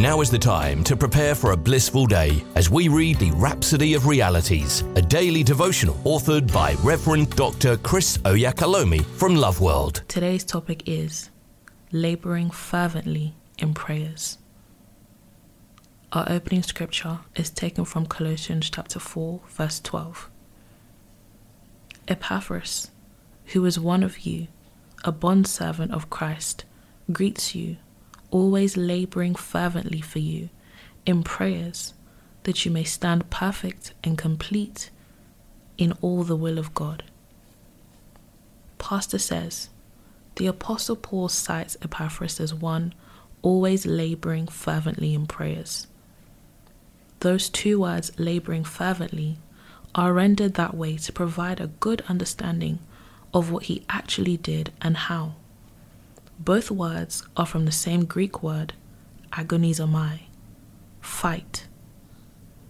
Now is the time to prepare for a blissful day as we read the Rhapsody of Realities, a daily devotional authored by Reverend Dr. Chris Oyakhilome from Love World. Today's topic is laboring fervently in prayers. Our opening scripture is taken from Colossians chapter 4, verse 12. Epaphras, who is one of you, a bondservant of Christ, greets you always laboring fervently for you in prayers that you may stand perfect and complete in all the will of God. Pastor says, the Apostle Paul cites Epaphras as one always laboring fervently in prayers. Those two words, laboring fervently, are rendered that way to provide a good understanding of what he actually did and how. Both words are from the same Greek word, agonizomai, fight.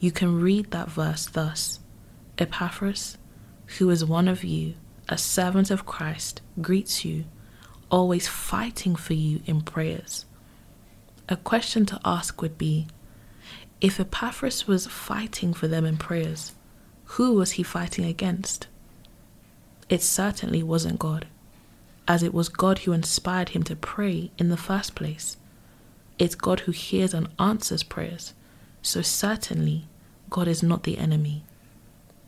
You can read that verse thus Epaphras, who is one of you, a servant of Christ, greets you, always fighting for you in prayers. A question to ask would be if Epaphras was fighting for them in prayers, who was he fighting against? It certainly wasn't God as it was God who inspired him to pray in the first place. It's God who hears and answers prayers, so certainly God is not the enemy.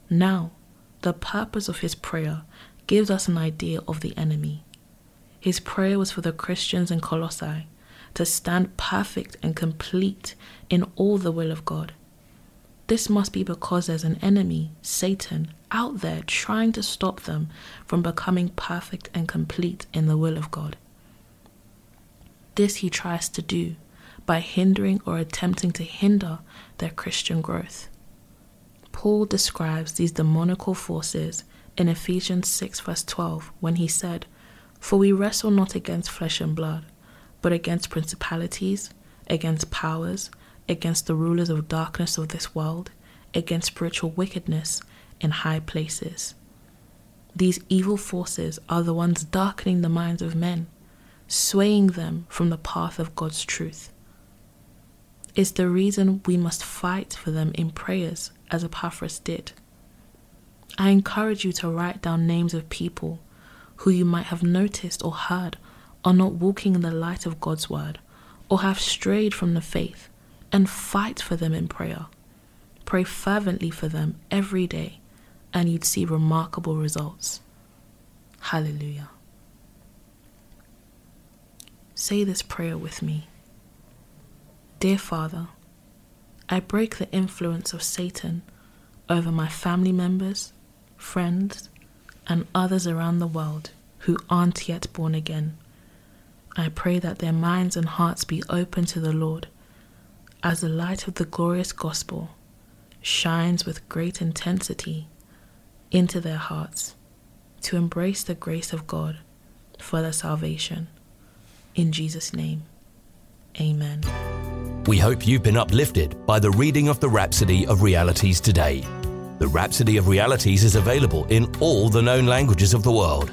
Now, the purpose of his prayer gives us an idea of the enemy. His prayer was for the Christians in Colossae to stand perfect and complete in all the will of God. This must be because there's an enemy, Satan, out there trying to stop them from becoming perfect and complete in the will of God. This he tries to do by hindering or attempting to hinder their Christian growth. Paul describes these demonical forces in Ephesians 6, verse 12, when he said, For we wrestle not against flesh and blood, but against principalities, against powers against the rulers of darkness of this world, against spiritual wickedness in high places. These evil forces are the ones darkening the minds of men, swaying them from the path of God's truth. It's the reason we must fight for them in prayers, as Epaphras did. I encourage you to write down names of people who you might have noticed or heard are not walking in the light of God's word or have strayed from the faith and fight for them in prayer. Pray fervently for them every day, and you'd see remarkable results. Hallelujah. Say this prayer with me. Dear Father, I break the influence of Satan over my family members, friends, and others around the world who aren't yet born again. I pray that their minds and hearts be open to the Lord as the light of the glorious gospel shines with great intensity into their hearts to embrace the grace of God for their salvation. In Jesus' name, amen. We hope you've been uplifted by the reading of the Rhapsody of Realities today. The Rhapsody of Realities is available in all the known languages of the world